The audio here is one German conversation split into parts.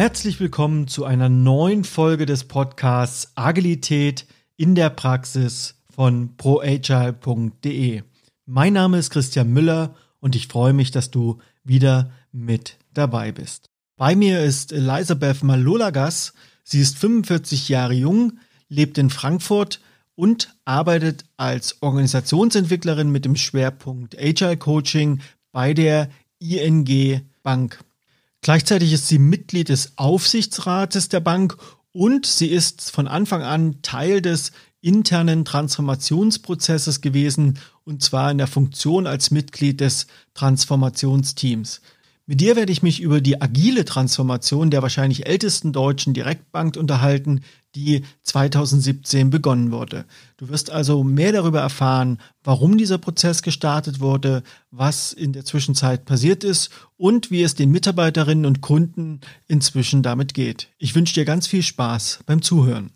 Herzlich willkommen zu einer neuen Folge des Podcasts Agilität in der Praxis von proagile.de. Mein Name ist Christian Müller und ich freue mich, dass du wieder mit dabei bist. Bei mir ist Elisabeth Malolagas. Sie ist 45 Jahre jung, lebt in Frankfurt und arbeitet als Organisationsentwicklerin mit dem Schwerpunkt Agile Coaching bei der ING Bank. Gleichzeitig ist sie Mitglied des Aufsichtsrates der Bank und sie ist von Anfang an Teil des internen Transformationsprozesses gewesen und zwar in der Funktion als Mitglied des Transformationsteams. Mit dir werde ich mich über die agile Transformation der wahrscheinlich ältesten deutschen Direktbank unterhalten, die 2017 begonnen wurde. Du wirst also mehr darüber erfahren, warum dieser Prozess gestartet wurde, was in der Zwischenzeit passiert ist und wie es den Mitarbeiterinnen und Kunden inzwischen damit geht. Ich wünsche dir ganz viel Spaß beim Zuhören.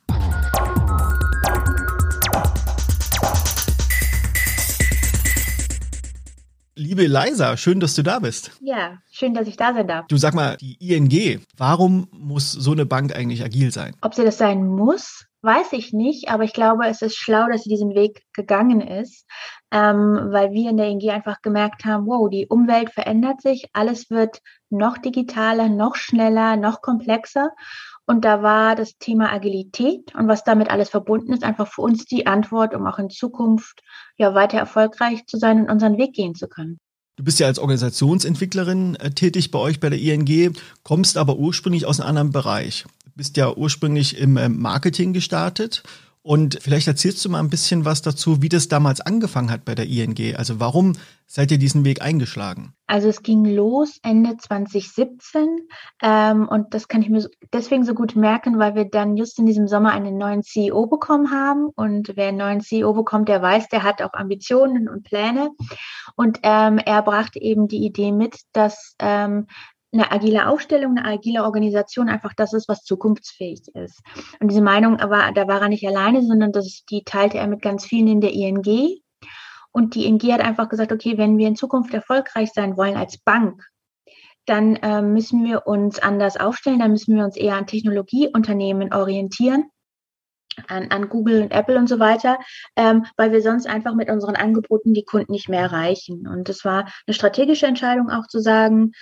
Liebe Eliza, schön, dass du da bist. Ja, schön, dass ich da sein darf. Du sag mal, die ING, warum muss so eine Bank eigentlich agil sein? Ob sie das sein muss, weiß ich nicht, aber ich glaube, es ist schlau, dass sie diesen Weg gegangen ist, ähm, weil wir in der ING einfach gemerkt haben, wow, die Umwelt verändert sich, alles wird noch digitaler, noch schneller, noch komplexer. Und da war das Thema Agilität und was damit alles verbunden ist, einfach für uns die Antwort, um auch in Zukunft ja weiter erfolgreich zu sein und unseren Weg gehen zu können. Du bist ja als Organisationsentwicklerin äh, tätig bei euch bei der ING, kommst aber ursprünglich aus einem anderen Bereich. Du bist ja ursprünglich im äh, Marketing gestartet und vielleicht erzählst du mal ein bisschen was dazu, wie das damals angefangen hat bei der ING. Also warum seid ihr diesen Weg eingeschlagen? Also es ging los Ende 2017 ähm, und das kann ich mir deswegen so gut merken, weil wir dann just in diesem Sommer einen neuen CEO bekommen haben. Und wer einen neuen CEO bekommt, der weiß, der hat auch Ambitionen und Pläne. Und ähm, er brachte eben die Idee mit, dass ähm, eine agile Aufstellung, eine agile Organisation einfach das ist, was zukunftsfähig ist. Und diese Meinung war, da war er nicht alleine, sondern das, die teilte er mit ganz vielen in der ING. Und die ING hat einfach gesagt, okay, wenn wir in Zukunft erfolgreich sein wollen als Bank, dann äh, müssen wir uns anders aufstellen, dann müssen wir uns eher an Technologieunternehmen orientieren, an, an Google und Apple und so weiter, ähm, weil wir sonst einfach mit unseren Angeboten die Kunden nicht mehr erreichen. Und es war eine strategische Entscheidung auch zu sagen,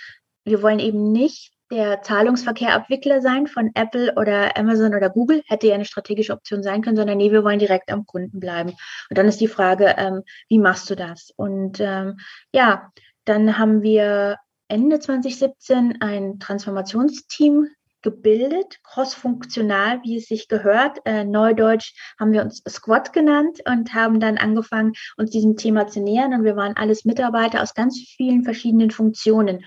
wir wollen eben nicht der Zahlungsverkehrabwickler sein von Apple oder Amazon oder Google, hätte ja eine strategische Option sein können, sondern nee, wir wollen direkt am Kunden bleiben. Und dann ist die Frage, ähm, wie machst du das? Und ähm, ja, dann haben wir Ende 2017 ein Transformationsteam gebildet, crossfunktional, wie es sich gehört. Äh, Neudeutsch haben wir uns Squad genannt und haben dann angefangen, uns diesem Thema zu nähern. Und wir waren alles Mitarbeiter aus ganz vielen verschiedenen Funktionen.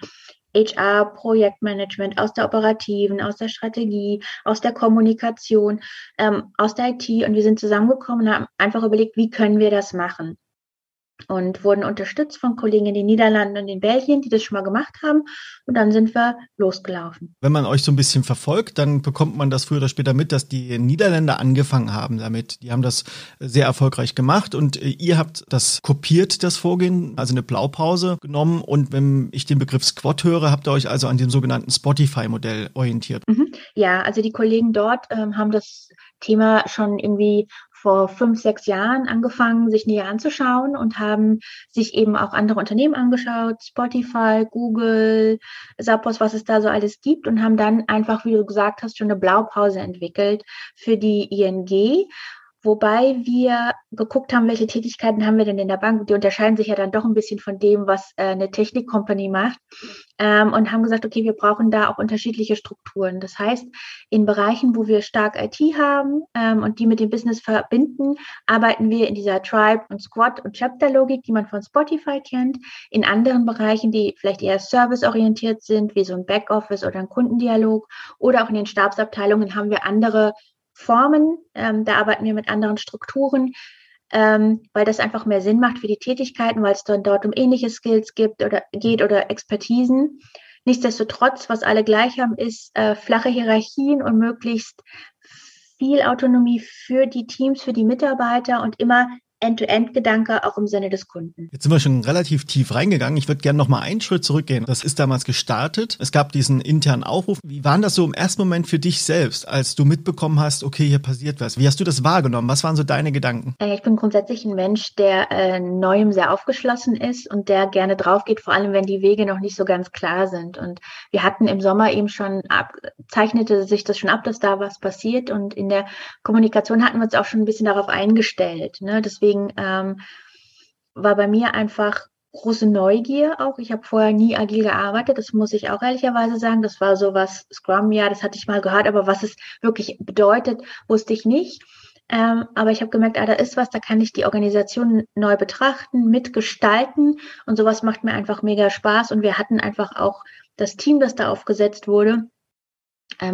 HR, Projektmanagement, aus der operativen, aus der Strategie, aus der Kommunikation, ähm, aus der IT. Und wir sind zusammengekommen und haben einfach überlegt, wie können wir das machen und wurden unterstützt von Kollegen in den Niederlanden und in Belgien, die das schon mal gemacht haben. Und dann sind wir losgelaufen. Wenn man euch so ein bisschen verfolgt, dann bekommt man das früher oder später mit, dass die Niederländer angefangen haben damit. Die haben das sehr erfolgreich gemacht und äh, ihr habt das kopiert, das Vorgehen, also eine Blaupause genommen. Und wenn ich den Begriff Squad höre, habt ihr euch also an dem sogenannten Spotify-Modell orientiert. Mhm. Ja, also die Kollegen dort ähm, haben das Thema schon irgendwie vor fünf, sechs Jahren angefangen, sich näher anzuschauen und haben sich eben auch andere Unternehmen angeschaut, Spotify, Google, Zappos, was es da so alles gibt und haben dann einfach, wie du gesagt hast, schon eine Blaupause entwickelt für die ING Wobei wir geguckt haben, welche Tätigkeiten haben wir denn in der Bank. Die unterscheiden sich ja dann doch ein bisschen von dem, was äh, eine Technikkompanie macht. Ähm, und haben gesagt, okay, wir brauchen da auch unterschiedliche Strukturen. Das heißt, in Bereichen, wo wir stark IT haben ähm, und die mit dem Business verbinden, arbeiten wir in dieser Tribe und Squad und Chapter-Logik, die man von Spotify kennt. In anderen Bereichen, die vielleicht eher serviceorientiert sind, wie so ein Backoffice oder ein Kundendialog oder auch in den Stabsabteilungen haben wir andere Formen. Ähm, da arbeiten wir mit anderen Strukturen, ähm, weil das einfach mehr Sinn macht für die Tätigkeiten, weil es dann dort um ähnliche Skills gibt oder geht oder Expertisen. Nichtsdestotrotz, was alle gleich haben, ist äh, flache Hierarchien und möglichst viel Autonomie für die Teams, für die Mitarbeiter und immer End-to-End-Gedanke auch im Sinne des Kunden. Jetzt sind wir schon relativ tief reingegangen. Ich würde gerne noch mal einen Schritt zurückgehen. Das ist damals gestartet. Es gab diesen internen Aufruf. Wie war das so im ersten Moment für dich selbst, als du mitbekommen hast, okay, hier passiert was? Wie hast du das wahrgenommen? Was waren so deine Gedanken? Ich bin grundsätzlich ein Mensch, der äh, Neuem sehr aufgeschlossen ist und der gerne drauf geht, vor allem wenn die Wege noch nicht so ganz klar sind. Und wir hatten im Sommer eben schon ab, zeichnete sich das schon ab, dass da was passiert. Und in der Kommunikation hatten wir uns auch schon ein bisschen darauf eingestellt. Ne? Deswegen ähm, war bei mir einfach große Neugier auch. Ich habe vorher nie agil gearbeitet, das muss ich auch ehrlicherweise sagen. Das war so was, Scrum, ja, das hatte ich mal gehört, aber was es wirklich bedeutet, wusste ich nicht. Ähm, aber ich habe gemerkt, ah, da ist was, da kann ich die Organisation neu betrachten, mitgestalten und sowas macht mir einfach mega Spaß. Und wir hatten einfach auch das Team, das da aufgesetzt wurde,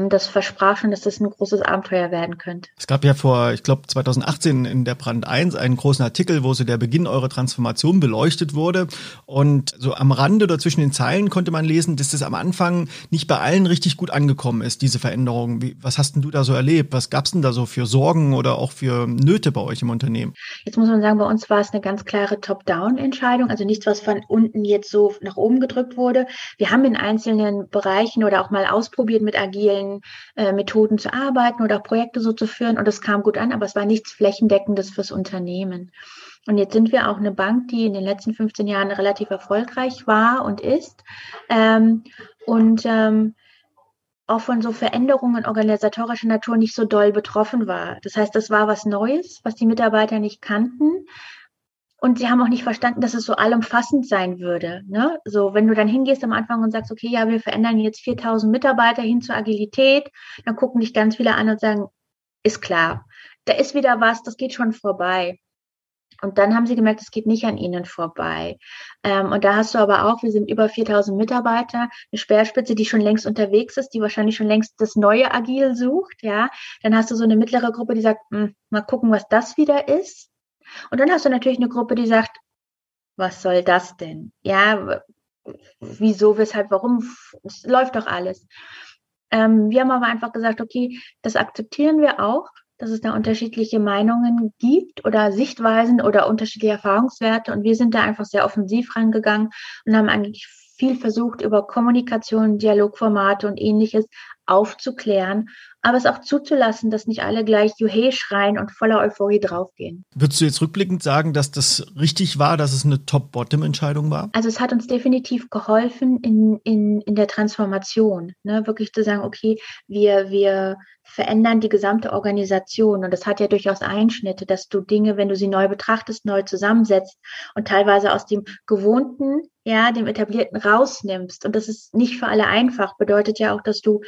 das versprach schon, dass das ein großes Abenteuer werden könnte. Es gab ja vor, ich glaube, 2018 in der Brand 1 einen großen Artikel, wo so der Beginn eurer Transformation beleuchtet wurde. Und so am Rande oder zwischen den Zeilen konnte man lesen, dass das am Anfang nicht bei allen richtig gut angekommen ist, diese Veränderung. Wie, was hast denn du da so erlebt? Was gab es denn da so für Sorgen oder auch für Nöte bei euch im Unternehmen? Jetzt muss man sagen, bei uns war es eine ganz klare Top-Down-Entscheidung, also nichts, was von unten jetzt so nach oben gedrückt wurde. Wir haben in einzelnen Bereichen oder auch mal ausprobiert mit AG agilen äh, Methoden zu arbeiten oder auch Projekte so zu führen. Und es kam gut an, aber es war nichts Flächendeckendes fürs Unternehmen. Und jetzt sind wir auch eine Bank, die in den letzten 15 Jahren relativ erfolgreich war und ist. Ähm, und ähm, auch von so Veränderungen organisatorischer Natur nicht so doll betroffen war. Das heißt, das war was Neues, was die Mitarbeiter nicht kannten. Und sie haben auch nicht verstanden, dass es so allumfassend sein würde. Ne? So, wenn du dann hingehst am Anfang und sagst, okay, ja, wir verändern jetzt 4000 Mitarbeiter hin zur Agilität, dann gucken dich ganz viele an und sagen, ist klar, da ist wieder was, das geht schon vorbei. Und dann haben sie gemerkt, es geht nicht an ihnen vorbei. Ähm, und da hast du aber auch, wir sind über 4000 Mitarbeiter, eine Speerspitze, die schon längst unterwegs ist, die wahrscheinlich schon längst das neue Agil sucht, ja. Dann hast du so eine mittlere Gruppe, die sagt, hm, mal gucken, was das wieder ist. Und dann hast du natürlich eine Gruppe, die sagt, was soll das denn? Ja, wieso, weshalb, warum? Es läuft doch alles. Ähm, wir haben aber einfach gesagt, okay, das akzeptieren wir auch, dass es da unterschiedliche Meinungen gibt oder Sichtweisen oder unterschiedliche Erfahrungswerte. Und wir sind da einfach sehr offensiv rangegangen und haben eigentlich viel versucht, über Kommunikation, Dialogformate und ähnliches aufzuklären, aber es auch zuzulassen, dass nicht alle gleich Juhe schreien und voller Euphorie draufgehen. Würdest du jetzt rückblickend sagen, dass das richtig war, dass es eine Top-Bottom-Entscheidung war? Also es hat uns definitiv geholfen in, in, in der Transformation, ne? wirklich zu sagen, okay, wir, wir verändern die gesamte Organisation. Und das hat ja durchaus Einschnitte, dass du Dinge, wenn du sie neu betrachtest, neu zusammensetzt und teilweise aus dem Gewohnten, ja, dem Etablierten rausnimmst. Und das ist nicht für alle einfach. Bedeutet ja auch, dass du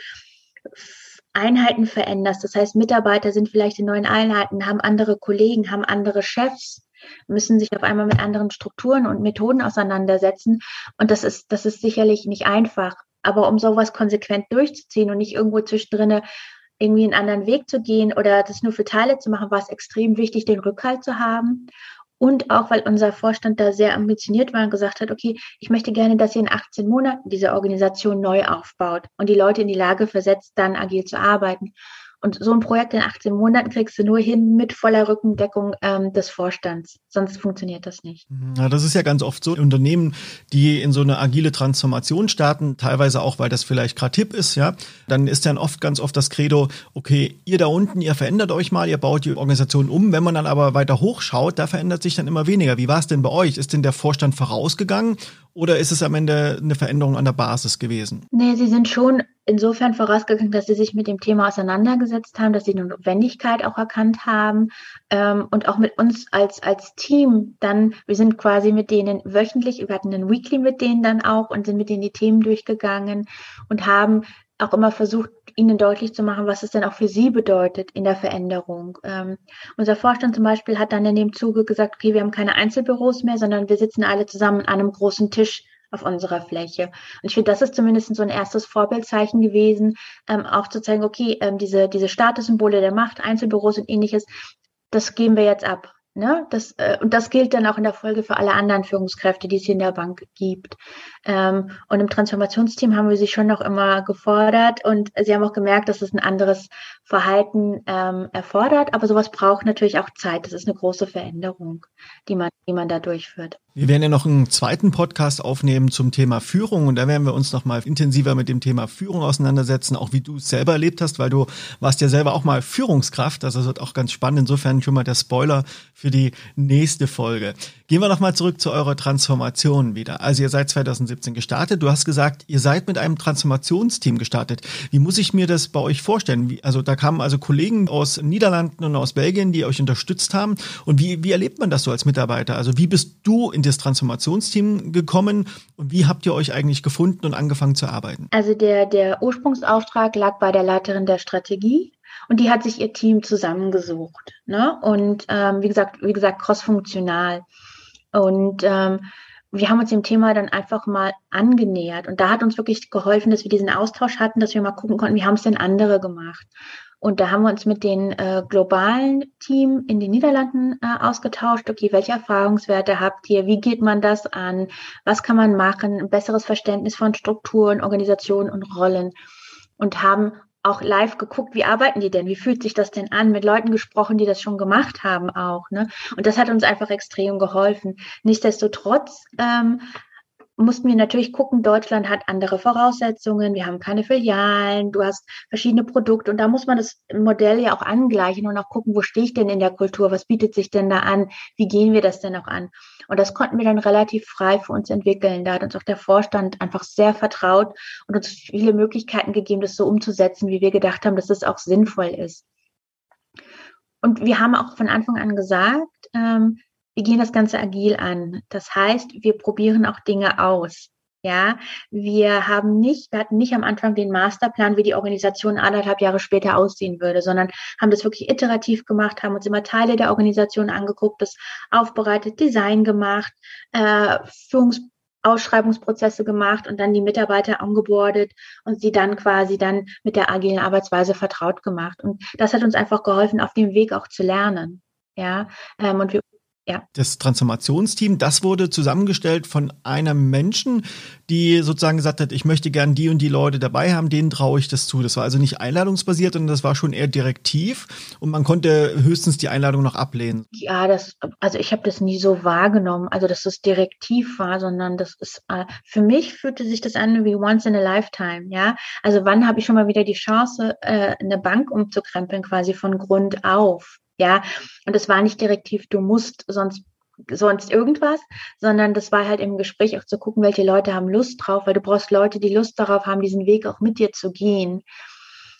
Einheiten veränderst. Das heißt, Mitarbeiter sind vielleicht in neuen Einheiten, haben andere Kollegen, haben andere Chefs, müssen sich auf einmal mit anderen Strukturen und Methoden auseinandersetzen. Und das ist, das ist sicherlich nicht einfach. Aber um sowas konsequent durchzuziehen und nicht irgendwo zwischendrin irgendwie einen anderen Weg zu gehen oder das nur für Teile zu machen, war es extrem wichtig, den Rückhalt zu haben und auch, weil unser Vorstand da sehr ambitioniert war und gesagt hat, okay, ich möchte gerne, dass ihr in 18 Monaten diese Organisation neu aufbaut und die Leute in die Lage versetzt, dann agil zu arbeiten. Und so ein Projekt in 18 Monaten kriegst du nur hin mit voller Rückendeckung ähm, des Vorstands. Sonst funktioniert das nicht. Mhm. Ja, das ist ja ganz oft so. Unternehmen, die in so eine agile Transformation starten, teilweise auch, weil das vielleicht gerade Tipp ist, ja, dann ist dann oft ganz oft das Credo, okay, ihr da unten, ihr verändert euch mal, ihr baut die Organisation um. Wenn man dann aber weiter hochschaut, da verändert sich dann immer weniger. Wie war es denn bei euch? Ist denn der Vorstand vorausgegangen oder ist es am Ende eine Veränderung an der Basis gewesen? Nee, sie sind schon insofern vorausgegangen, dass sie sich mit dem Thema auseinandergesetzt haben, dass sie eine Notwendigkeit auch erkannt haben ähm, und auch mit uns als, als Team dann, wir sind quasi mit denen wöchentlich, wir hatten einen Weekly mit denen dann auch und sind mit denen die Themen durchgegangen und haben auch immer versucht, ihnen deutlich zu machen, was es denn auch für sie bedeutet in der Veränderung. Ähm, unser Vorstand zum Beispiel hat dann in dem Zuge gesagt, okay, wir haben keine Einzelbüros mehr, sondern wir sitzen alle zusammen an einem großen Tisch auf unserer Fläche. Und ich finde, das ist zumindest so ein erstes Vorbildzeichen gewesen, ähm, auch zu zeigen, okay, ähm, diese, diese Statussymbole der Macht, Einzelbüros und ähnliches, das geben wir jetzt ab. Ne? Das, äh, und das gilt dann auch in der Folge für alle anderen Führungskräfte, die es hier in der Bank gibt. Ähm, und im Transformationsteam haben wir sie schon noch immer gefordert und sie haben auch gemerkt, dass es ein anderes Verhalten ähm, erfordert. Aber sowas braucht natürlich auch Zeit. Das ist eine große Veränderung, die man, die man da durchführt. Wir werden ja noch einen zweiten Podcast aufnehmen zum Thema Führung und da werden wir uns noch mal intensiver mit dem Thema Führung auseinandersetzen, auch wie du es selber erlebt hast, weil du warst ja selber auch mal Führungskraft. Also das wird auch ganz spannend. Insofern schon mal der Spoiler für die nächste Folge. Gehen wir noch mal zurück zu eurer Transformation wieder. Also ihr seid 2017 gestartet. Du hast gesagt, ihr seid mit einem Transformationsteam gestartet. Wie muss ich mir das bei euch vorstellen? Wie, also da kamen also Kollegen aus Niederlanden und aus Belgien, die euch unterstützt haben. Und wie, wie erlebt man das so als Mitarbeiter? Also wie bist du in das Transformationsteam gekommen und wie habt ihr euch eigentlich gefunden und angefangen zu arbeiten? Also der, der Ursprungsauftrag lag bei der Leiterin der Strategie und die hat sich ihr Team zusammengesucht. Ne? Und ähm, wie gesagt, wie gesagt, crossfunktional. Und ähm, wir haben uns dem Thema dann einfach mal angenähert. Und da hat uns wirklich geholfen, dass wir diesen Austausch hatten, dass wir mal gucken konnten, wie haben es denn andere gemacht. Und da haben wir uns mit den äh, globalen Team in den Niederlanden äh, ausgetauscht. Okay, welche Erfahrungswerte habt ihr? Wie geht man das an? Was kann man machen? Ein besseres Verständnis von Strukturen, Organisationen und Rollen. Und haben auch live geguckt, wie arbeiten die denn? Wie fühlt sich das denn an? Mit Leuten gesprochen, die das schon gemacht haben auch. Ne? Und das hat uns einfach extrem geholfen. Nichtsdestotrotz ähm, mussten wir natürlich gucken, Deutschland hat andere Voraussetzungen, wir haben keine Filialen, du hast verschiedene Produkte und da muss man das Modell ja auch angleichen und auch gucken, wo stehe ich denn in der Kultur, was bietet sich denn da an, wie gehen wir das denn auch an? Und das konnten wir dann relativ frei für uns entwickeln. Da hat uns auch der Vorstand einfach sehr vertraut und uns viele Möglichkeiten gegeben, das so umzusetzen, wie wir gedacht haben, dass es das auch sinnvoll ist. Und wir haben auch von Anfang an gesagt, ähm, wir gehen das Ganze agil an. Das heißt, wir probieren auch Dinge aus. Ja, wir haben nicht, wir hatten nicht am Anfang den Masterplan, wie die Organisation anderthalb Jahre später aussehen würde, sondern haben das wirklich iterativ gemacht, haben uns immer Teile der Organisation angeguckt, das aufbereitet, Design gemacht, äh, Führungsausschreibungsprozesse gemacht und dann die Mitarbeiter angebordet und sie dann quasi dann mit der agilen Arbeitsweise vertraut gemacht. Und das hat uns einfach geholfen, auf dem Weg auch zu lernen. Ja, ähm, und wir ja. Das Transformationsteam, das wurde zusammengestellt von einem Menschen, die sozusagen gesagt hat, ich möchte gern die und die Leute dabei haben, denen traue ich das zu. Das war also nicht einladungsbasiert, sondern das war schon eher direktiv und man konnte höchstens die Einladung noch ablehnen. Ja, das, also ich habe das nie so wahrgenommen, also dass das direktiv war, sondern das ist, äh, für mich fühlte sich das an wie once in a lifetime, ja. Also wann habe ich schon mal wieder die Chance, äh, eine Bank umzukrempeln, quasi von Grund auf. Ja, und es war nicht direktiv, du musst sonst sonst irgendwas, sondern das war halt im Gespräch auch zu gucken, welche Leute haben Lust drauf, weil du brauchst Leute, die Lust darauf haben, diesen Weg auch mit dir zu gehen.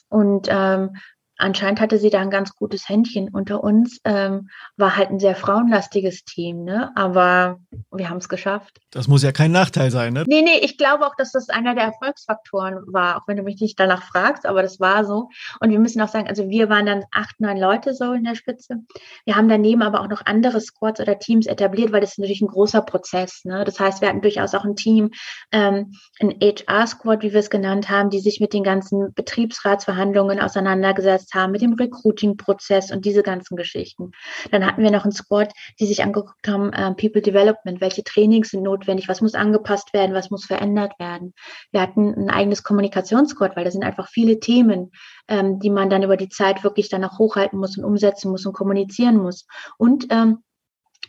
Und ähm, anscheinend hatte sie da ein ganz gutes Händchen unter uns. Ähm, war halt ein sehr frauenlastiges Team, ne? Aber wir haben es geschafft. Das muss ja kein Nachteil sein, ne? Nee, nee, ich glaube auch, dass das einer der Erfolgsfaktoren war, auch wenn du mich nicht danach fragst, aber das war so. Und wir müssen auch sagen, also wir waren dann acht, neun Leute so in der Spitze. Wir haben daneben aber auch noch andere Squads oder Teams etabliert, weil das ist natürlich ein großer Prozess. Ne? Das heißt, wir hatten durchaus auch ein Team, ähm, ein HR-Squad, wie wir es genannt haben, die sich mit den ganzen Betriebsratsverhandlungen auseinandergesetzt haben, mit dem Recruiting-Prozess und diese ganzen Geschichten. Dann hatten wir noch einen Squad, die sich angeguckt haben, äh, People Development, welche Trainings sind notwendig, was muss angepasst werden, was muss verändert werden. Wir hatten ein eigenes Kommunikationssquad, weil da sind einfach viele Themen, ähm, die man dann über die Zeit wirklich dann auch hochhalten muss und umsetzen muss und kommunizieren muss. Und ähm,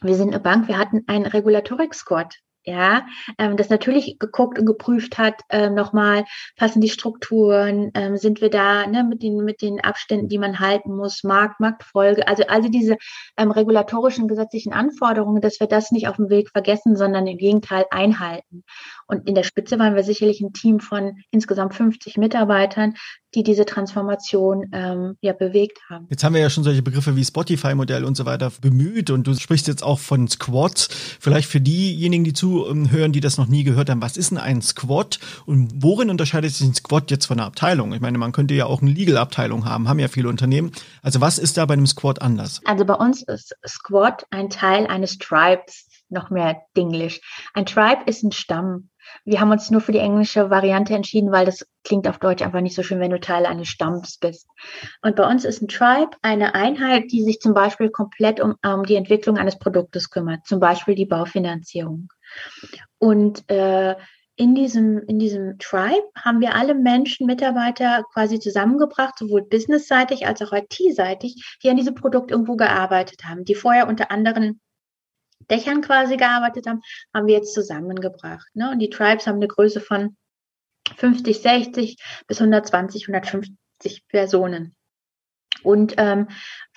wir sind eine Bank, wir hatten ein Regulatorik-Squad ja, ähm, das natürlich geguckt und geprüft hat, ähm, nochmal, passen die Strukturen, ähm, sind wir da ne, mit, den, mit den Abständen, die man halten muss, Markt, Marktfolge, also, also diese ähm, regulatorischen gesetzlichen Anforderungen, dass wir das nicht auf dem Weg vergessen, sondern im Gegenteil einhalten. Und in der Spitze waren wir sicherlich ein Team von insgesamt 50 Mitarbeitern, die diese Transformation ähm, ja bewegt haben. Jetzt haben wir ja schon solche Begriffe wie Spotify-Modell und so weiter bemüht und du sprichst jetzt auch von Squads. Vielleicht für diejenigen, die zuhören, die das noch nie gehört haben, was ist denn ein Squad und worin unterscheidet sich ein Squad jetzt von einer Abteilung? Ich meine, man könnte ja auch eine Legal-Abteilung haben, haben ja viele Unternehmen. Also was ist da bei einem Squad anders? Also bei uns ist Squad ein Teil eines Tribes noch mehr Dinglish. Ein Tribe ist ein Stamm. Wir haben uns nur für die englische Variante entschieden, weil das klingt auf Deutsch einfach nicht so schön, wenn du Teil eines Stamms bist. Und bei uns ist ein Tribe eine Einheit, die sich zum Beispiel komplett um, um die Entwicklung eines Produktes kümmert, zum Beispiel die Baufinanzierung. Und äh, in diesem, in diesem Tribe haben wir alle Menschen, Mitarbeiter quasi zusammengebracht, sowohl businessseitig als auch IT-seitig, die an diesem Produkt irgendwo gearbeitet haben, die vorher unter anderen Dächern quasi gearbeitet haben, haben wir jetzt zusammengebracht. Ne? Und die Tribes haben eine Größe von 50, 60 bis 120, 150 Personen. Und ähm,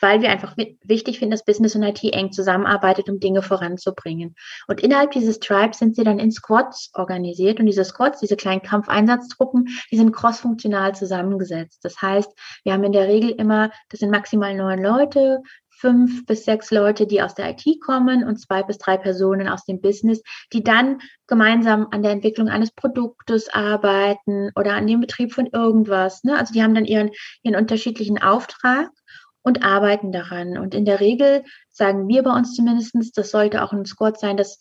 weil wir einfach wichtig finden, dass Business und IT eng zusammenarbeitet, um Dinge voranzubringen. Und innerhalb dieses Tribes sind sie dann in Squads organisiert. Und diese Squads, diese kleinen Kampfeinsatztruppen, die sind crossfunktional zusammengesetzt. Das heißt, wir haben in der Regel immer, das sind maximal neun Leute, fünf bis sechs Leute, die aus der IT kommen und zwei bis drei Personen aus dem Business, die dann gemeinsam an der Entwicklung eines Produktes arbeiten oder an dem Betrieb von irgendwas. Ne? Also die haben dann ihren, ihren unterschiedlichen Auftrag und arbeiten daran. Und in der Regel sagen wir bei uns zumindestens, das sollte auch ein Squad sein, dass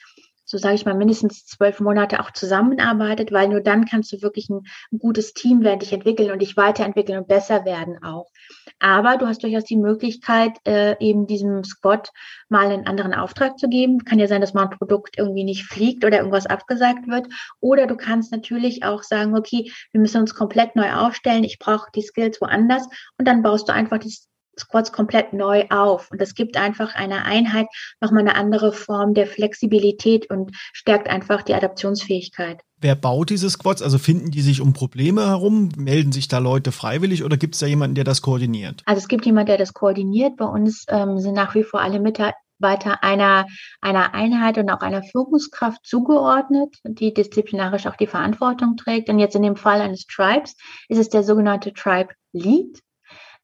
so sage ich mal, mindestens zwölf Monate auch zusammenarbeitet, weil nur dann kannst du wirklich ein, ein gutes Team werden, dich entwickeln und dich weiterentwickeln und besser werden auch. Aber du hast durchaus die Möglichkeit, äh, eben diesem Squad mal einen anderen Auftrag zu geben. Kann ja sein, dass mal ein Produkt irgendwie nicht fliegt oder irgendwas abgesagt wird. Oder du kannst natürlich auch sagen, okay, wir müssen uns komplett neu aufstellen. Ich brauche die Skills woanders. Und dann baust du einfach die Squads komplett neu auf. Und das gibt einfach einer Einheit nochmal eine andere Form der Flexibilität und stärkt einfach die Adaptionsfähigkeit. Wer baut diese Squads? Also finden die sich um Probleme herum? Melden sich da Leute freiwillig oder gibt es da jemanden, der das koordiniert? Also es gibt jemanden, der das koordiniert. Bei uns ähm, sind nach wie vor alle Mitarbeiter einer, einer Einheit und auch einer Führungskraft zugeordnet, die disziplinarisch auch die Verantwortung trägt. Und jetzt in dem Fall eines Tribes ist es der sogenannte Tribe Lead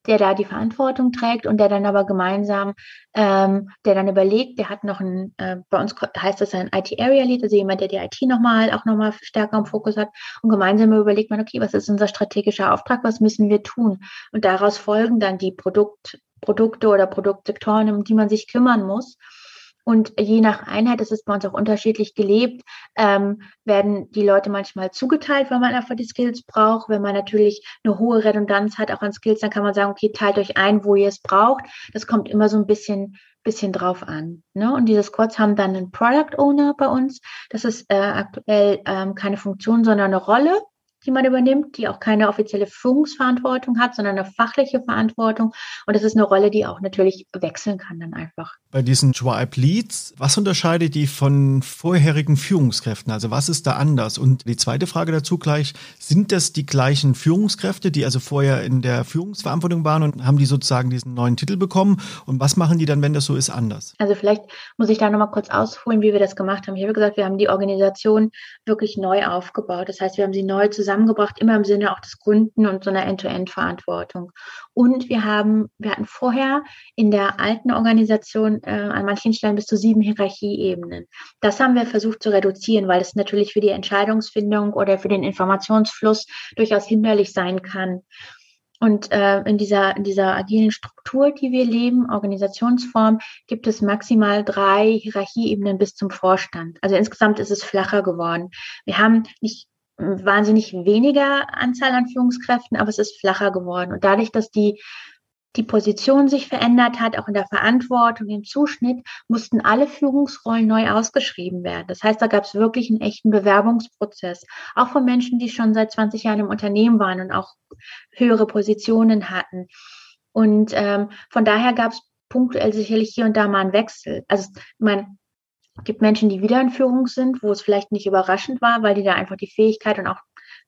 der da die Verantwortung trägt und der dann aber gemeinsam, ähm, der dann überlegt, der hat noch ein, äh, bei uns heißt das ein IT-Area-Lead, also jemand, der die IT nochmal, auch nochmal stärker im Fokus hat und gemeinsam überlegt man, okay, was ist unser strategischer Auftrag, was müssen wir tun? Und daraus folgen dann die Produkt, Produkte oder Produktsektoren, um die man sich kümmern muss. Und je nach Einheit, das ist bei uns auch unterschiedlich gelebt, ähm, werden die Leute manchmal zugeteilt, weil man einfach die Skills braucht. Wenn man natürlich eine hohe Redundanz hat, auch an Skills, dann kann man sagen, okay, teilt euch ein, wo ihr es braucht. Das kommt immer so ein bisschen, bisschen drauf an. Ne? Und diese Squads haben dann einen Product Owner bei uns. Das ist äh, aktuell ähm, keine Funktion, sondern eine Rolle die man übernimmt, die auch keine offizielle Führungsverantwortung hat, sondern eine fachliche Verantwortung. Und das ist eine Rolle, die auch natürlich wechseln kann dann einfach. Bei diesen Tribe Leads, was unterscheidet die von vorherigen Führungskräften? Also was ist da anders? Und die zweite Frage dazu gleich, sind das die gleichen Führungskräfte, die also vorher in der Führungsverantwortung waren und haben die sozusagen diesen neuen Titel bekommen? Und was machen die dann, wenn das so ist, anders? Also vielleicht muss ich da nochmal kurz ausholen, wie wir das gemacht haben. Ich habe gesagt, wir haben die Organisation wirklich neu aufgebaut. Das heißt, wir haben sie neu zusammen zusammengebracht, immer im Sinne auch des Kunden und so einer End-to-End-Verantwortung. Und wir haben, wir hatten vorher in der alten Organisation äh, an manchen Stellen bis zu sieben Hierarchieebenen. Das haben wir versucht zu reduzieren, weil es natürlich für die Entscheidungsfindung oder für den Informationsfluss durchaus hinderlich sein kann. Und äh, in, dieser, in dieser agilen Struktur, die wir leben, Organisationsform, gibt es maximal drei Hierarchieebenen bis zum Vorstand. Also insgesamt ist es flacher geworden. Wir haben nicht wahnsinnig weniger Anzahl an Führungskräften, aber es ist flacher geworden. Und dadurch, dass die, die Position sich verändert hat, auch in der Verantwortung, im Zuschnitt, mussten alle Führungsrollen neu ausgeschrieben werden. Das heißt, da gab es wirklich einen echten Bewerbungsprozess, auch von Menschen, die schon seit 20 Jahren im Unternehmen waren und auch höhere Positionen hatten. Und ähm, von daher gab es punktuell sicherlich hier und da mal einen Wechsel. Also, mein gibt Menschen, die wieder in Führung sind, wo es vielleicht nicht überraschend war, weil die da einfach die Fähigkeit und auch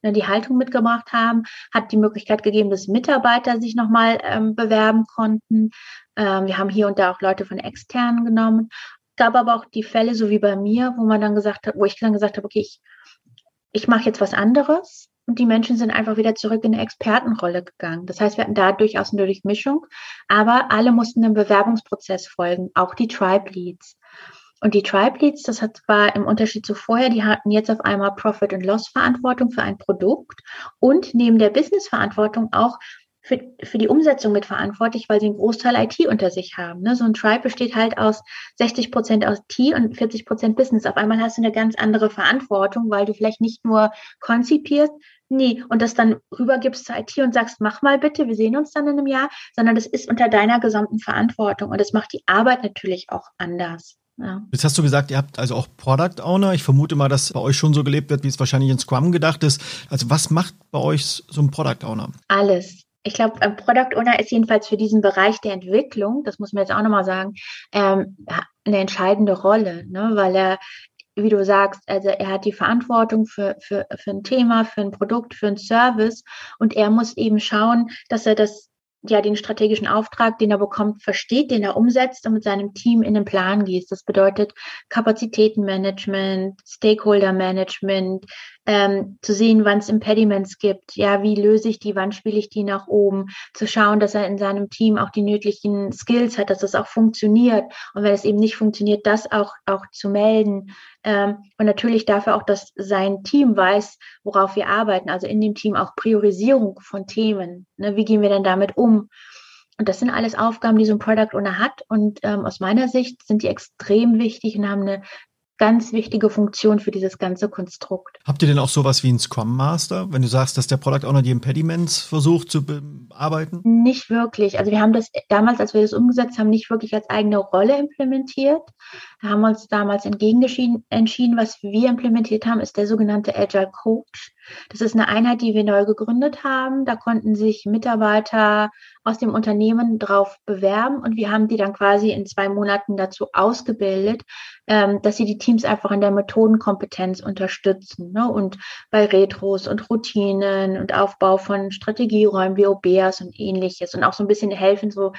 ne, die Haltung mitgebracht haben, hat die Möglichkeit gegeben, dass Mitarbeiter sich nochmal ähm, bewerben konnten. Ähm, wir haben hier und da auch Leute von externen genommen. Gab aber auch die Fälle, so wie bei mir, wo man dann gesagt hat, wo ich dann gesagt habe, okay, ich, ich mache jetzt was anderes. Und die Menschen sind einfach wieder zurück in eine Expertenrolle gegangen. Das heißt, wir hatten da durchaus eine Durchmischung, aber alle mussten dem Bewerbungsprozess folgen, auch die Tribe Leads. Und die Tribe Leads, das hat, war im Unterschied zu vorher, die hatten jetzt auf einmal Profit- und Loss-Verantwortung für ein Produkt und neben der Business-Verantwortung auch für, für die Umsetzung mitverantwortlich, weil sie einen Großteil IT unter sich haben. Ne? So ein Tribe besteht halt aus 60 Prozent aus T und 40 Prozent Business. Auf einmal hast du eine ganz andere Verantwortung, weil du vielleicht nicht nur konzipierst, nee, und das dann rübergibst zur IT und sagst, mach mal bitte, wir sehen uns dann in einem Jahr, sondern das ist unter deiner gesamten Verantwortung und das macht die Arbeit natürlich auch anders. Ja. Jetzt hast du gesagt, ihr habt also auch Product Owner. Ich vermute mal, dass bei euch schon so gelebt wird, wie es wahrscheinlich in Scrum gedacht ist. Also was macht bei euch so ein Product Owner? Alles ich glaube, ein Product Owner ist jedenfalls für diesen Bereich der Entwicklung, das muss man jetzt auch nochmal sagen, ähm, eine entscheidende Rolle, ne? weil er, wie du sagst, also er hat die Verantwortung für, für, für ein Thema, für ein Produkt, für ein Service und er muss eben schauen, dass er das ja den strategischen Auftrag, den er bekommt, versteht, den er umsetzt und mit seinem Team in den Plan gießt. Das bedeutet Kapazitätenmanagement, Stakeholder-Management, ähm, zu sehen, wann es Impediments gibt, ja, wie löse ich die, wann spiele ich die nach oben, zu schauen, dass er in seinem Team auch die nötigen Skills hat, dass das auch funktioniert und wenn es eben nicht funktioniert, das auch, auch zu melden ähm, und natürlich dafür auch, dass sein Team weiß, worauf wir arbeiten, also in dem Team auch Priorisierung von Themen, ne? wie gehen wir denn damit um? Und das sind alles Aufgaben, die so ein Product Owner hat. Und ähm, aus meiner Sicht sind die extrem wichtig und haben eine ganz wichtige Funktion für dieses ganze Konstrukt. Habt ihr denn auch sowas wie einen Scrum Master, wenn du sagst, dass der Product Owner die Impediments versucht zu bearbeiten? Nicht wirklich. Also wir haben das damals, als wir das umgesetzt haben, nicht wirklich als eigene Rolle implementiert. Da haben wir uns damals entschieden, was wir implementiert haben, ist der sogenannte Agile Coach. Das ist eine Einheit, die wir neu gegründet haben. Da konnten sich Mitarbeiter aus dem Unternehmen drauf bewerben und wir haben die dann quasi in zwei Monaten dazu ausgebildet, ähm, dass sie die Teams einfach in der Methodenkompetenz unterstützen ne? und bei Retros und Routinen und Aufbau von Strategieräumen wie OBAs und ähnliches und auch so ein bisschen helfen, so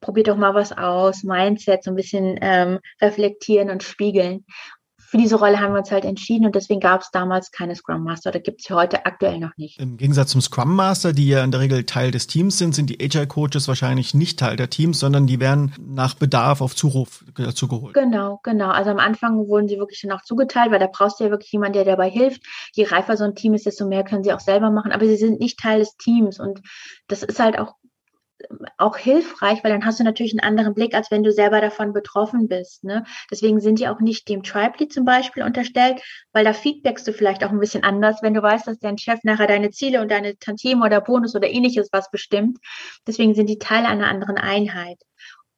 probiert doch mal was aus, Mindset so ein bisschen ähm, reflektieren und spiegeln für diese Rolle haben wir uns halt entschieden und deswegen gab es damals keine Scrum Master. Da gibt es heute aktuell noch nicht. Im Gegensatz zum Scrum Master, die ja in der Regel Teil des Teams sind, sind die Agile Coaches wahrscheinlich nicht Teil der Teams, sondern die werden nach Bedarf auf Zuruf dazu geholt. Genau, genau. Also am Anfang wurden sie wirklich dann auch zugeteilt, weil da brauchst du ja wirklich jemanden, der dabei hilft. Je reifer so ein Team ist, desto mehr können sie auch selber machen. Aber sie sind nicht Teil des Teams und das ist halt auch auch hilfreich, weil dann hast du natürlich einen anderen Blick, als wenn du selber davon betroffen bist. Ne? Deswegen sind die auch nicht dem Tribe zum Beispiel unterstellt, weil da feedbackst du vielleicht auch ein bisschen anders, wenn du weißt, dass dein Chef nachher deine Ziele und deine Tantieme oder Bonus oder ähnliches was bestimmt. Deswegen sind die Teil einer anderen Einheit.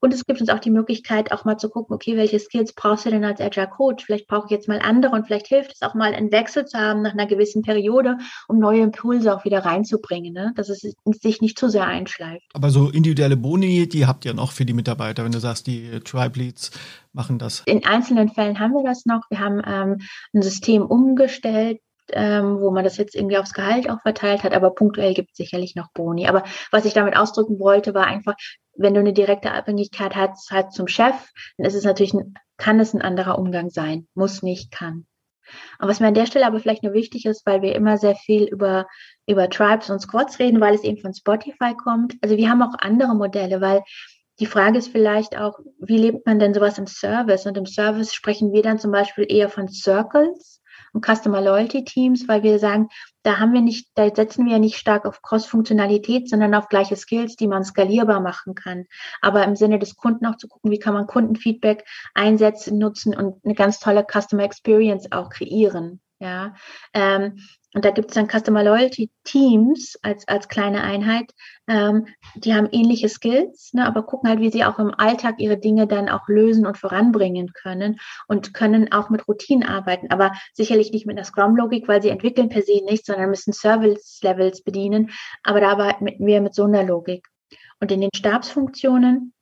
Und es gibt uns auch die Möglichkeit, auch mal zu gucken, okay, welche Skills brauchst du denn als Agile Coach? Vielleicht brauche ich jetzt mal andere und vielleicht hilft es auch mal, einen Wechsel zu haben nach einer gewissen Periode, um neue Impulse auch wieder reinzubringen, ne? dass es sich nicht zu sehr einschleift. Aber so individuelle Boni, die habt ihr noch für die Mitarbeiter, wenn du sagst, die Tribe Leads machen das. In einzelnen Fällen haben wir das noch. Wir haben ähm, ein System umgestellt, ähm, wo man das jetzt irgendwie aufs Gehalt auch verteilt hat, aber punktuell gibt es sicherlich noch Boni. Aber was ich damit ausdrücken wollte, war einfach, wenn du eine direkte Abhängigkeit hast, halt zum Chef, dann ist es natürlich, ein, kann es ein anderer Umgang sein. Muss nicht, kann. Und was mir an der Stelle aber vielleicht nur wichtig ist, weil wir immer sehr viel über, über Tribes und Squads reden, weil es eben von Spotify kommt. Also wir haben auch andere Modelle, weil die Frage ist vielleicht auch, wie lebt man denn sowas im Service? Und im Service sprechen wir dann zum Beispiel eher von Circles und Customer Loyalty Teams, weil wir sagen, da haben wir nicht, da setzen wir nicht stark auf Cross-Funktionalität, sondern auf gleiche Skills, die man skalierbar machen kann. Aber im Sinne des Kunden auch zu gucken, wie kann man Kundenfeedback einsetzen, nutzen und eine ganz tolle Customer Experience auch kreieren. Ja, ähm, und da gibt es dann Customer Loyalty Teams als, als kleine Einheit. Ähm, die haben ähnliche Skills, ne, aber gucken halt, wie sie auch im Alltag ihre Dinge dann auch lösen und voranbringen können und können auch mit Routinen arbeiten, aber sicherlich nicht mit einer Scrum-Logik, weil sie entwickeln per se nicht, sondern müssen Service-Levels bedienen. Aber da arbeiten wir mit so einer Logik. Und in den Stabsfunktionen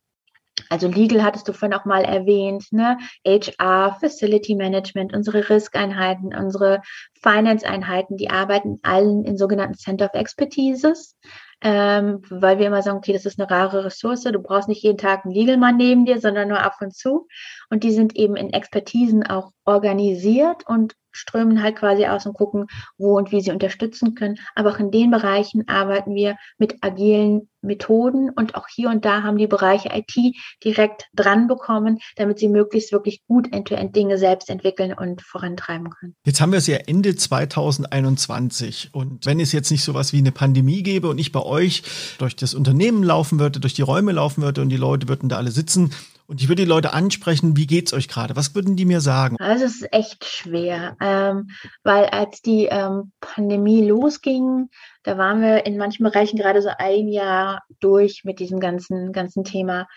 also Legal hattest du vorhin auch mal erwähnt, ne? HR, Facility Management, unsere Risk-Einheiten, unsere Finance-Einheiten, die arbeiten allen in sogenannten Center of Expertises, ähm, weil wir immer sagen, okay, das ist eine rare Ressource, du brauchst nicht jeden Tag einen Legal-Mann neben dir, sondern nur ab und zu. Und die sind eben in Expertisen auch organisiert und strömen halt quasi aus und gucken, wo und wie sie unterstützen können. Aber auch in den Bereichen arbeiten wir mit agilen Methoden und auch hier und da haben die Bereiche IT direkt dran bekommen, damit sie möglichst wirklich gut End-to-End-Dinge selbst entwickeln und vorantreiben können. Jetzt haben wir es ja Ende 2021 und wenn es jetzt nicht so was wie eine Pandemie gäbe und ich bei euch durch das Unternehmen laufen würde, durch die Räume laufen würde und die Leute würden da alle sitzen, und ich würde die Leute ansprechen, wie geht's euch gerade? Was würden die mir sagen? Also es ist echt schwer, ähm, weil als die ähm, Pandemie losging, da waren wir in manchen Bereichen gerade so ein Jahr durch mit diesem ganzen, ganzen Thema.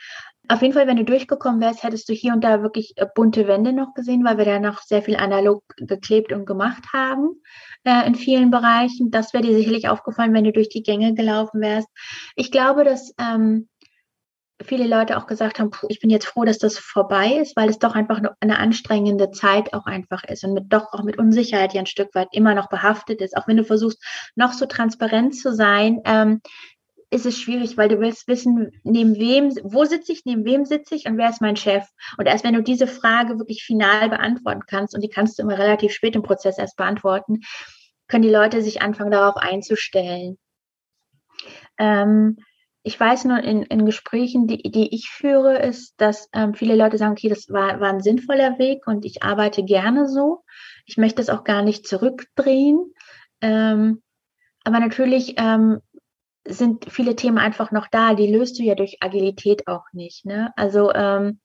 Auf jeden Fall, wenn du durchgekommen wärst, hättest du hier und da wirklich äh, bunte Wände noch gesehen, weil wir da noch sehr viel analog geklebt und gemacht haben äh, in vielen Bereichen. Das wäre dir sicherlich aufgefallen, wenn du durch die Gänge gelaufen wärst. Ich glaube, dass ähm, viele Leute auch gesagt haben, ich bin jetzt froh, dass das vorbei ist, weil es doch einfach eine anstrengende Zeit auch einfach ist und mit doch auch mit Unsicherheit ja ein Stück weit immer noch behaftet ist. Auch wenn du versuchst, noch so transparent zu sein, ähm, ist es schwierig, weil du willst wissen, neben wem, wo sitze ich, neben wem sitze ich und wer ist mein Chef? Und erst wenn du diese Frage wirklich final beantworten kannst, und die kannst du immer relativ spät im Prozess erst beantworten, können die Leute sich anfangen, darauf einzustellen. Ähm, ich weiß nur in, in Gesprächen, die, die ich führe, ist, dass ähm, viele Leute sagen, okay, das war, war ein sinnvoller Weg und ich arbeite gerne so. Ich möchte es auch gar nicht zurückdrehen. Ähm, aber natürlich ähm, sind viele Themen einfach noch da. Die löst du ja durch Agilität auch nicht. Ne? Also ähm,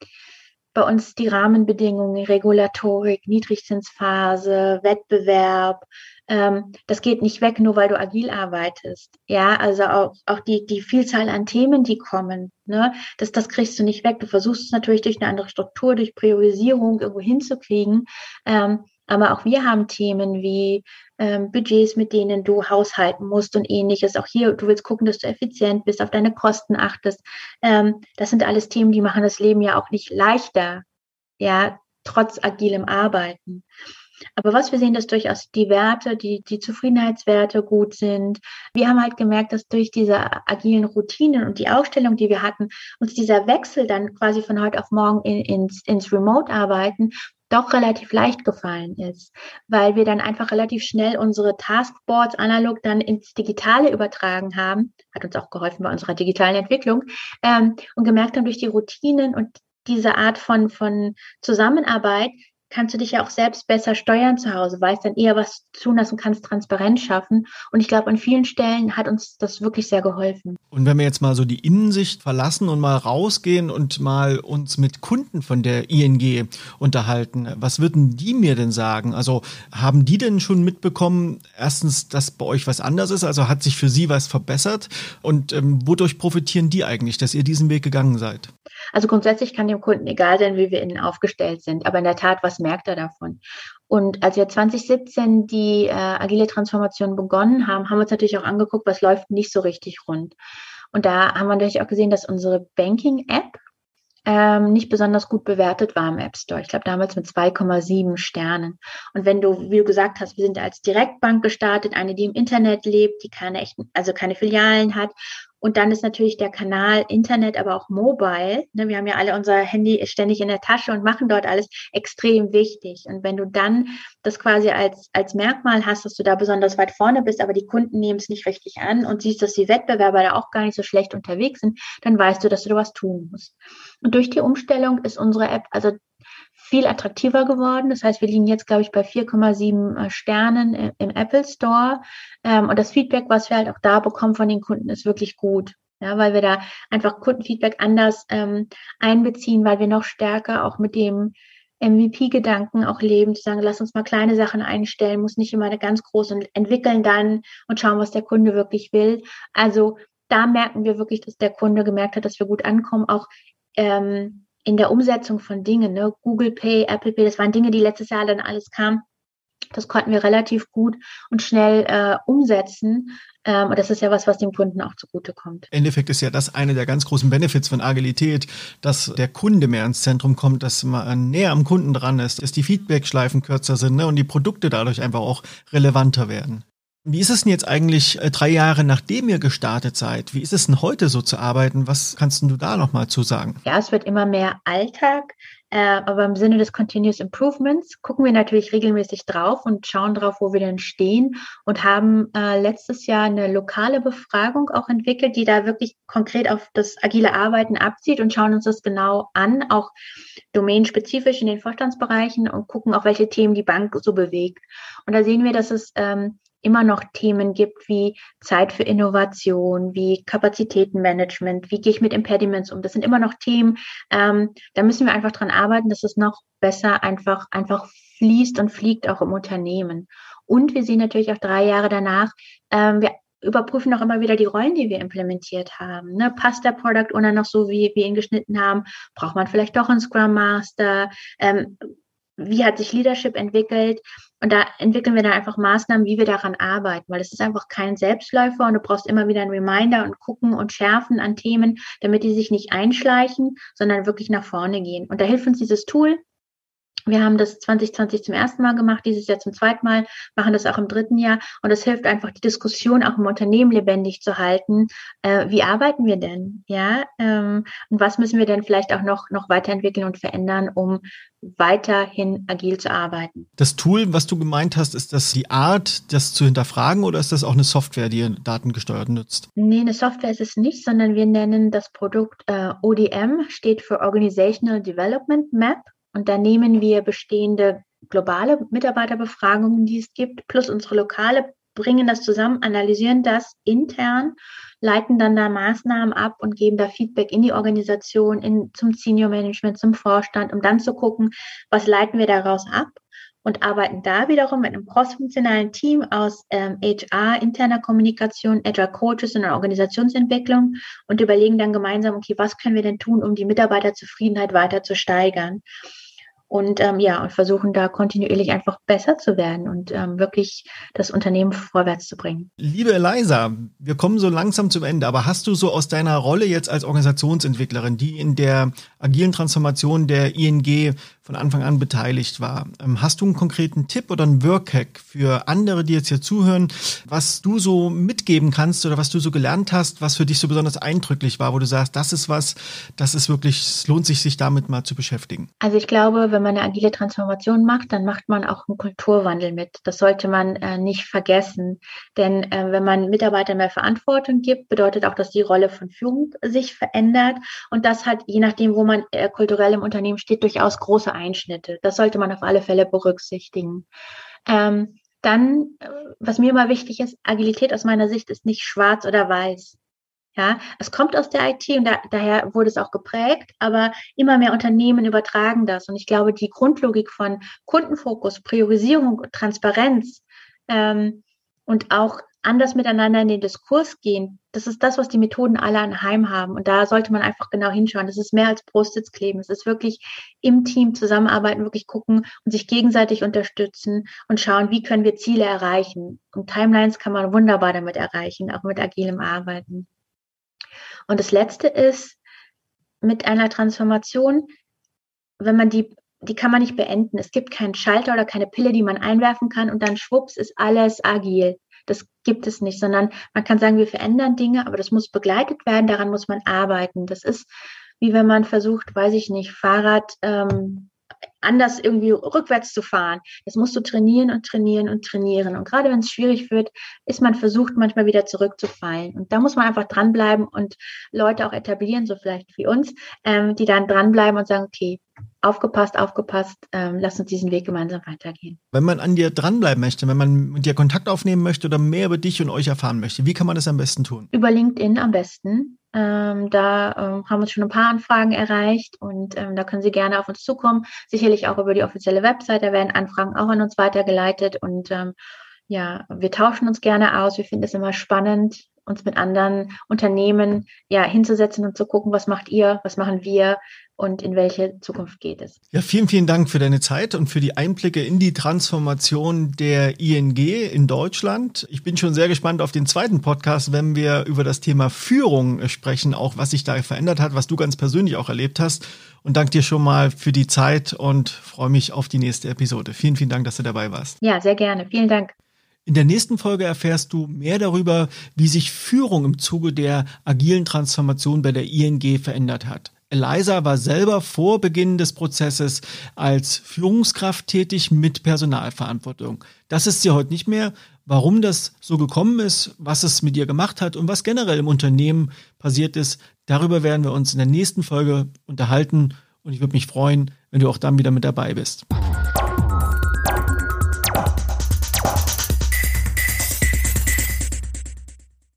bei uns die Rahmenbedingungen, Regulatorik, Niedrigzinsphase, Wettbewerb, ähm, das geht nicht weg, nur weil du agil arbeitest. Ja, also auch, auch die, die Vielzahl an Themen, die kommen, ne, das, das kriegst du nicht weg. Du versuchst es natürlich durch eine andere Struktur, durch Priorisierung irgendwo hinzukriegen. Ähm, aber auch wir haben Themen wie ähm, Budgets, mit denen du haushalten musst und ähnliches. Auch hier, du willst gucken, dass du effizient bist, auf deine Kosten achtest. Ähm, das sind alles Themen, die machen das Leben ja auch nicht leichter. Ja, trotz agilem Arbeiten. Aber was wir sehen, dass durchaus die Werte, die, die Zufriedenheitswerte gut sind. Wir haben halt gemerkt, dass durch diese agilen Routinen und die Ausstellung, die wir hatten, uns dieser Wechsel dann quasi von heute auf morgen in, ins, ins Remote-Arbeiten doch relativ leicht gefallen ist, weil wir dann einfach relativ schnell unsere Taskboards analog dann ins Digitale übertragen haben, hat uns auch geholfen bei unserer digitalen Entwicklung ähm, und gemerkt haben durch die Routinen und diese Art von, von Zusammenarbeit, kannst du dich ja auch selbst besser steuern zu Hause, weißt dann eher, was und kannst Transparenz schaffen. Und ich glaube, an vielen Stellen hat uns das wirklich sehr geholfen. Und wenn wir jetzt mal so die Innensicht verlassen und mal rausgehen und mal uns mit Kunden von der ING unterhalten, was würden die mir denn sagen? Also haben die denn schon mitbekommen, erstens, dass bei euch was anders ist? Also hat sich für sie was verbessert? Und ähm, wodurch profitieren die eigentlich, dass ihr diesen Weg gegangen seid? Also grundsätzlich kann dem Kunden egal sein, wie wir innen aufgestellt sind. Aber in der Tat, was merkt er davon? Und als wir 2017 die äh, agile Transformation begonnen haben, haben wir uns natürlich auch angeguckt, was läuft nicht so richtig rund. Und da haben wir natürlich auch gesehen, dass unsere Banking-App ähm, nicht besonders gut bewertet war im App Store. Ich glaube damals mit 2,7 Sternen. Und wenn du, wie du gesagt hast, wir sind als Direktbank gestartet, eine, die im Internet lebt, die keine echten, also keine Filialen hat und dann ist natürlich der Kanal Internet, aber auch Mobile. Ne, wir haben ja alle unser Handy ständig in der Tasche und machen dort alles extrem wichtig. Und wenn du dann das quasi als, als Merkmal hast, dass du da besonders weit vorne bist, aber die Kunden nehmen es nicht richtig an und siehst, dass die Wettbewerber da auch gar nicht so schlecht unterwegs sind, dann weißt du, dass du da was tun musst. Und durch die Umstellung ist unsere App also viel attraktiver geworden. Das heißt, wir liegen jetzt, glaube ich, bei 4,7 äh, Sternen im Apple Store. Ähm, und das Feedback, was wir halt auch da bekommen von den Kunden, ist wirklich gut. Ja, weil wir da einfach Kundenfeedback anders ähm, einbeziehen, weil wir noch stärker auch mit dem MVP-Gedanken auch leben, zu sagen, lass uns mal kleine Sachen einstellen, muss nicht immer eine ganz große entwickeln dann und schauen, was der Kunde wirklich will. Also da merken wir wirklich, dass der Kunde gemerkt hat, dass wir gut ankommen, auch ähm, in der Umsetzung von Dingen, ne? Google Pay, Apple Pay, das waren Dinge, die letztes Jahr dann alles kam. Das konnten wir relativ gut und schnell äh, umsetzen. Ähm, und das ist ja was, was dem Kunden auch zugutekommt. Im Endeffekt ist ja das eine der ganz großen Benefits von Agilität, dass der Kunde mehr ins Zentrum kommt, dass man näher am Kunden dran ist, dass die Feedback-Schleifen kürzer sind ne, und die Produkte dadurch einfach auch relevanter werden. Wie ist es denn jetzt eigentlich äh, drei Jahre nachdem ihr gestartet seid? Wie ist es denn heute so zu arbeiten? Was kannst du da nochmal zu sagen? Ja, es wird immer mehr Alltag. Äh, aber im Sinne des Continuous Improvements gucken wir natürlich regelmäßig drauf und schauen drauf, wo wir denn stehen und haben äh, letztes Jahr eine lokale Befragung auch entwickelt, die da wirklich konkret auf das agile Arbeiten abzieht und schauen uns das genau an, auch domänenspezifisch in den Vorstandsbereichen und gucken auch, welche Themen die Bank so bewegt. Und da sehen wir, dass es ähm, immer noch Themen gibt wie Zeit für Innovation, wie Kapazitätenmanagement, wie gehe ich mit Impediments um. Das sind immer noch Themen, ähm, da müssen wir einfach dran arbeiten, dass es noch besser einfach, einfach fließt und fliegt auch im Unternehmen. Und wir sehen natürlich auch drei Jahre danach, ähm, wir überprüfen auch immer wieder die Rollen, die wir implementiert haben. Ne? Passt der Product Owner noch so, wie wir ihn geschnitten haben? Braucht man vielleicht doch einen Scrum Master? Ähm, wie hat sich Leadership entwickelt? Und da entwickeln wir dann einfach Maßnahmen, wie wir daran arbeiten, weil es ist einfach kein Selbstläufer und du brauchst immer wieder einen Reminder und gucken und schärfen an Themen, damit die sich nicht einschleichen, sondern wirklich nach vorne gehen. Und da hilft uns dieses Tool, wir haben das 2020 zum ersten Mal gemacht, dieses Jahr zum zweiten Mal, machen das auch im dritten Jahr. Und es hilft einfach, die Diskussion auch im Unternehmen lebendig zu halten. Äh, wie arbeiten wir denn? Ja, ähm, und was müssen wir denn vielleicht auch noch, noch weiterentwickeln und verändern, um weiterhin agil zu arbeiten? Das Tool, was du gemeint hast, ist das die Art, das zu hinterfragen oder ist das auch eine Software, die datengesteuert nutzt? Nee, eine Software ist es nicht, sondern wir nennen das Produkt äh, ODM, steht für Organizational Development Map. Und da nehmen wir bestehende globale Mitarbeiterbefragungen, die es gibt, plus unsere lokale, bringen das zusammen, analysieren das intern, leiten dann da Maßnahmen ab und geben da Feedback in die Organisation, in, zum Senior Management, zum Vorstand, um dann zu gucken, was leiten wir daraus ab und arbeiten da wiederum mit einem crossfunktionalen Team aus ähm, HR, interner Kommunikation, Agile Coaches und Organisationsentwicklung und überlegen dann gemeinsam, okay, was können wir denn tun, um die Mitarbeiterzufriedenheit weiter zu steigern? Und ähm, ja, und versuchen da kontinuierlich einfach besser zu werden und ähm, wirklich das Unternehmen vorwärts zu bringen. Liebe Eliza, wir kommen so langsam zum Ende, aber hast du so aus deiner Rolle jetzt als Organisationsentwicklerin, die in der agilen Transformation der ING von Anfang an beteiligt war. Ähm, hast du einen konkreten Tipp oder einen Workhack für andere, die jetzt hier zuhören, was du so mitgeben kannst oder was du so gelernt hast, was für dich so besonders eindrücklich war, wo du sagst, das ist was, das ist wirklich, es lohnt sich, sich damit mal zu beschäftigen? Also ich glaube, wenn man eine agile Transformation macht, dann macht man auch einen Kulturwandel mit. Das sollte man äh, nicht vergessen. Denn äh, wenn man Mitarbeitern mehr Verantwortung gibt, bedeutet auch, dass die Rolle von Führung sich verändert. Und das hat, je nachdem, wo man äh, kulturell im Unternehmen steht, durchaus große Einschnitte. Das sollte man auf alle Fälle berücksichtigen. Ähm, dann, äh, was mir immer wichtig ist, Agilität aus meiner Sicht ist nicht schwarz oder weiß. Ja, es kommt aus der IT und da, daher wurde es auch geprägt, aber immer mehr Unternehmen übertragen das. Und ich glaube, die Grundlogik von Kundenfokus, Priorisierung, Transparenz ähm, und auch anders miteinander in den Diskurs gehen, das ist das, was die Methoden alle anheim haben. Und da sollte man einfach genau hinschauen. Das ist mehr als Brustsitz kleben. Es ist wirklich im Team zusammenarbeiten, wirklich gucken und sich gegenseitig unterstützen und schauen, wie können wir Ziele erreichen. Und Timelines kann man wunderbar damit erreichen, auch mit agilem Arbeiten. Und das Letzte ist, mit einer Transformation, wenn man die die kann man nicht beenden. Es gibt keinen Schalter oder keine Pille, die man einwerfen kann und dann schwupps ist alles agil. Das gibt es nicht, sondern man kann sagen, wir verändern Dinge, aber das muss begleitet werden, daran muss man arbeiten. Das ist wie wenn man versucht, weiß ich nicht, Fahrrad ähm, anders irgendwie rückwärts zu fahren. Das musst du trainieren und trainieren und trainieren. Und gerade wenn es schwierig wird, ist man versucht, manchmal wieder zurückzufallen. Und da muss man einfach dranbleiben und Leute auch etablieren, so vielleicht wie uns, ähm, die dann dranbleiben und sagen, okay, aufgepasst, aufgepasst, ähm, lass uns diesen Weg gemeinsam weitergehen. Wenn man an dir dranbleiben möchte, wenn man mit dir Kontakt aufnehmen möchte oder mehr über dich und euch erfahren möchte, wie kann man das am besten tun? Über LinkedIn am besten. Ähm, da ähm, haben uns schon ein paar Anfragen erreicht und ähm, da können Sie gerne auf uns zukommen. Sicherlich auch über die offizielle Website, da werden Anfragen auch an uns weitergeleitet und ähm, ja, wir tauschen uns gerne aus. Wir finden es immer spannend, uns mit anderen Unternehmen ja hinzusetzen und zu gucken, was macht ihr, was machen wir und in welche Zukunft geht es. Ja, vielen, vielen Dank für deine Zeit und für die Einblicke in die Transformation der ING in Deutschland. Ich bin schon sehr gespannt auf den zweiten Podcast, wenn wir über das Thema Führung sprechen, auch was sich da verändert hat, was du ganz persönlich auch erlebt hast. Und danke dir schon mal für die Zeit und freue mich auf die nächste Episode. Vielen, vielen Dank, dass du dabei warst. Ja, sehr gerne. Vielen Dank. In der nächsten Folge erfährst du mehr darüber, wie sich Führung im Zuge der agilen Transformation bei der ING verändert hat. Eliza war selber vor Beginn des Prozesses als Führungskraft tätig mit Personalverantwortung. Das ist sie heute nicht mehr. Warum das so gekommen ist, was es mit ihr gemacht hat und was generell im Unternehmen passiert ist, darüber werden wir uns in der nächsten Folge unterhalten und ich würde mich freuen, wenn du auch dann wieder mit dabei bist.